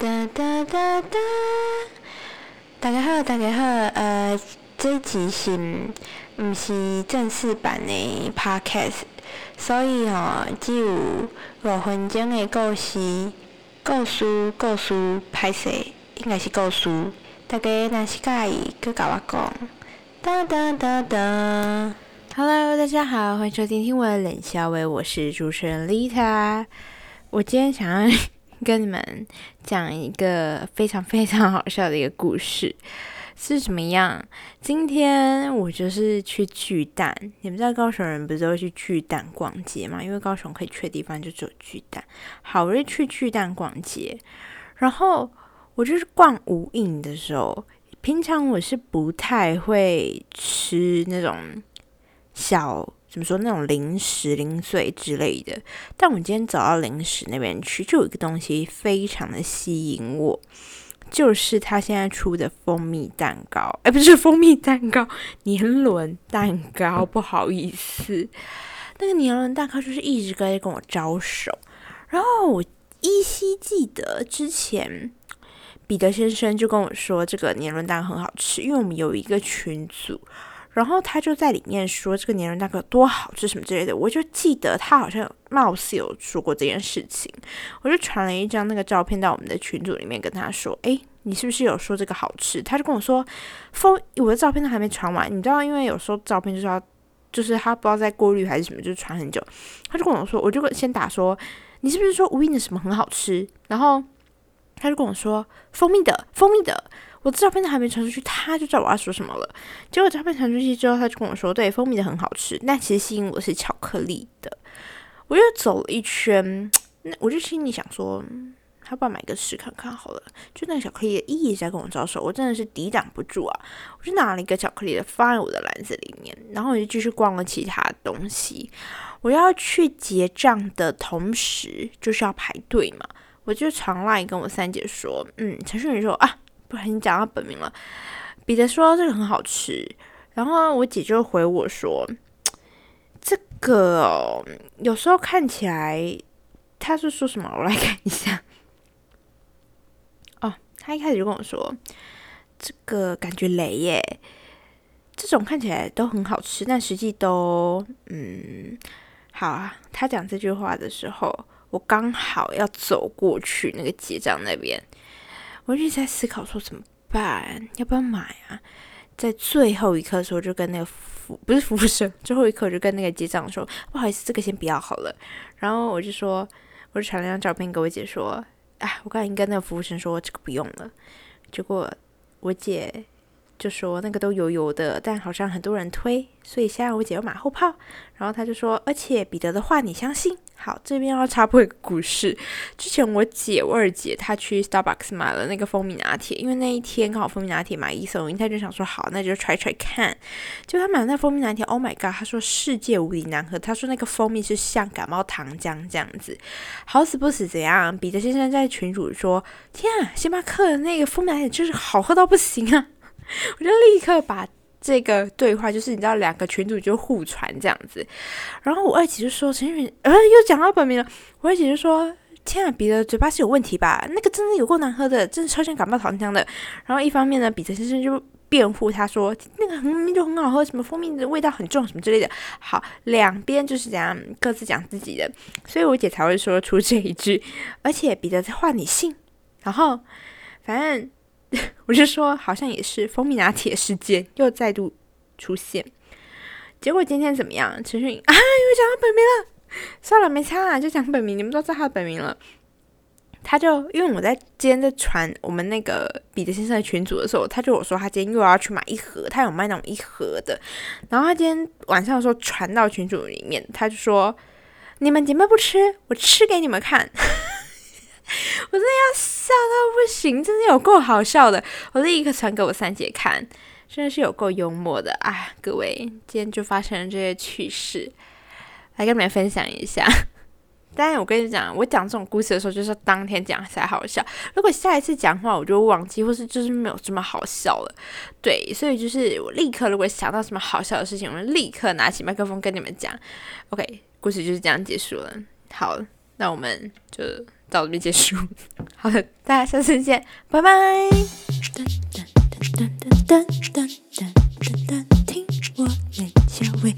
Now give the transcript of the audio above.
哒哒哒哒，大家好，大家好，呃，这集是毋是正式版的 podcast，所以吼只有五分钟的故事，故事故事拍摄，应该是故事，大家若是介意，佮甲我讲，哒哒哒哒。Hello，大家好，欢迎收听听我的冷笑话，我是主持人 Lita，我今天想要。跟你们讲一个非常非常好笑的一个故事，是什么样？今天我就是去巨蛋，你们知道高雄人不是都会去巨蛋逛街吗？因为高雄可以去的地方就只有巨蛋。好，容易去巨蛋逛街，然后我就是逛无印的时候，平常我是不太会吃那种小。怎么说那种零食零碎之类的？但我今天走到零食那边去，就有一个东西非常的吸引我，就是他现在出的蜂蜜蛋糕。哎，不是蜂蜜蛋糕，年轮蛋糕。不好意思，那个年轮蛋糕就是一直在跟我招手。然后我依稀记得之前彼得先生就跟我说，这个年轮蛋糕很好吃，因为我们有一个群组。然后他就在里面说这个年轮蛋糕多好吃什么之类的，我就记得他好像貌似有说过这件事情，我就传了一张那个照片到我们的群组里面跟他说，诶，你是不是有说这个好吃？他就跟我说，风我的照片都还没传完，你知道，因为有时候照片就是要，就是他不知道在过滤还是什么，就传很久。他就跟我说，我就先打说，你是不是说无印的什么很好吃？然后他就跟我说，蜂蜜的，蜂蜜的。我照片都还没传出去，他就知道我要说什么了。结果照片传出去之后，他就跟我说：“对，蜂蜜的很好吃，但其实吸引我是巧克力的。”我又走了一圈，那我就心里想说：“要不要买个试看看好了？”就那个巧克力一直在跟我招手，我真的是抵挡不住啊！我就拿了一个巧克力的放在我的篮子里面，然后我就继续逛了其他东西。我要去结账的同时，就是要排队嘛，我就常赖跟我三姐说：“嗯，陈淑敏说啊。”不然你讲到本名了。彼得说这个很好吃，然后我姐就回我说：“这个有时候看起来，他是说什么？我来看一下。哦，他一开始就跟我说，这个感觉雷耶。这种看起来都很好吃，但实际都嗯好啊。他讲这句话的时候，我刚好要走过去那个结账那边。”我一直在思考说怎么办，要不要买啊？在最后一刻的时候，就跟那个服不是服务生，最后一刻我就跟那个结账说不好意思，这个先不要好了。然后我就说，我就传了张照片给我姐说，哎，我刚才跟那个服务生说这个不用了。结果我姐就说那个都油油的，但好像很多人推，所以现在我姐要马后炮。然后他就说，而且彼得的话你相信？好，这边要插播一个故事。之前我姐、我二姐她去 Starbucks 买了那个蜂蜜拿铁，因为那一天刚好蜂蜜拿铁买一送一，她就想说好，那就 try try 看。就她买了那蜂蜜拿铁，Oh my god！她说世界无敌难喝，她说那个蜂蜜是像感冒糖浆这样子，好死不死怎样？彼得先生在群主说：天啊，星巴克的那个蜂蜜拿铁就是好喝到不行啊！我就立刻把。这个对话就是你知道两个群主就互传这样子，然后我二姐就说陈宇，呃，又讲到本名了。我二姐就说：天啊，彼得嘴巴是有问题吧？那个真的有够难喝的，真的超像感冒糖浆的。然后一方面呢，彼得先生就辩护他说：那个明明就很好喝，什么蜂蜜的味道很重，什么之类的。好，两边就是这样各自讲自己的，所以我姐才会说出这一句。而且彼得在换你信，然后反正。我就说，好像也是蜂蜜拿铁事件又再度出现。结果今天怎么样？陈迅 啊，又讲到本名了。算了，没差啊，就讲本名，你们都知道他的本名了。他就因为我在今天在传我们那个彼得先生的群组的时候，他就我说他今天又要去买一盒，他有卖那种一盒的。然后他今天晚上的时候传到群组里面，他就说：“你们姐妹不吃，我吃给你们看。”我真的要笑到不行，真的有够好笑的。我立刻传给我三姐看，真的是有够幽默的。啊，各位，今天就发生了这些趣事，来跟你们分享一下。当然，我跟你讲，我讲这种故事的时候，就是当天讲才好笑。如果下一次讲话，我就忘记，或是就是没有这么好笑了。对，所以就是我立刻，如果想到什么好笑的事情，我就立刻拿起麦克风跟你们讲。OK，故事就是这样结束了。好。那我们就到这边结束。好的，大家下次见，拜拜。听我冷笑话，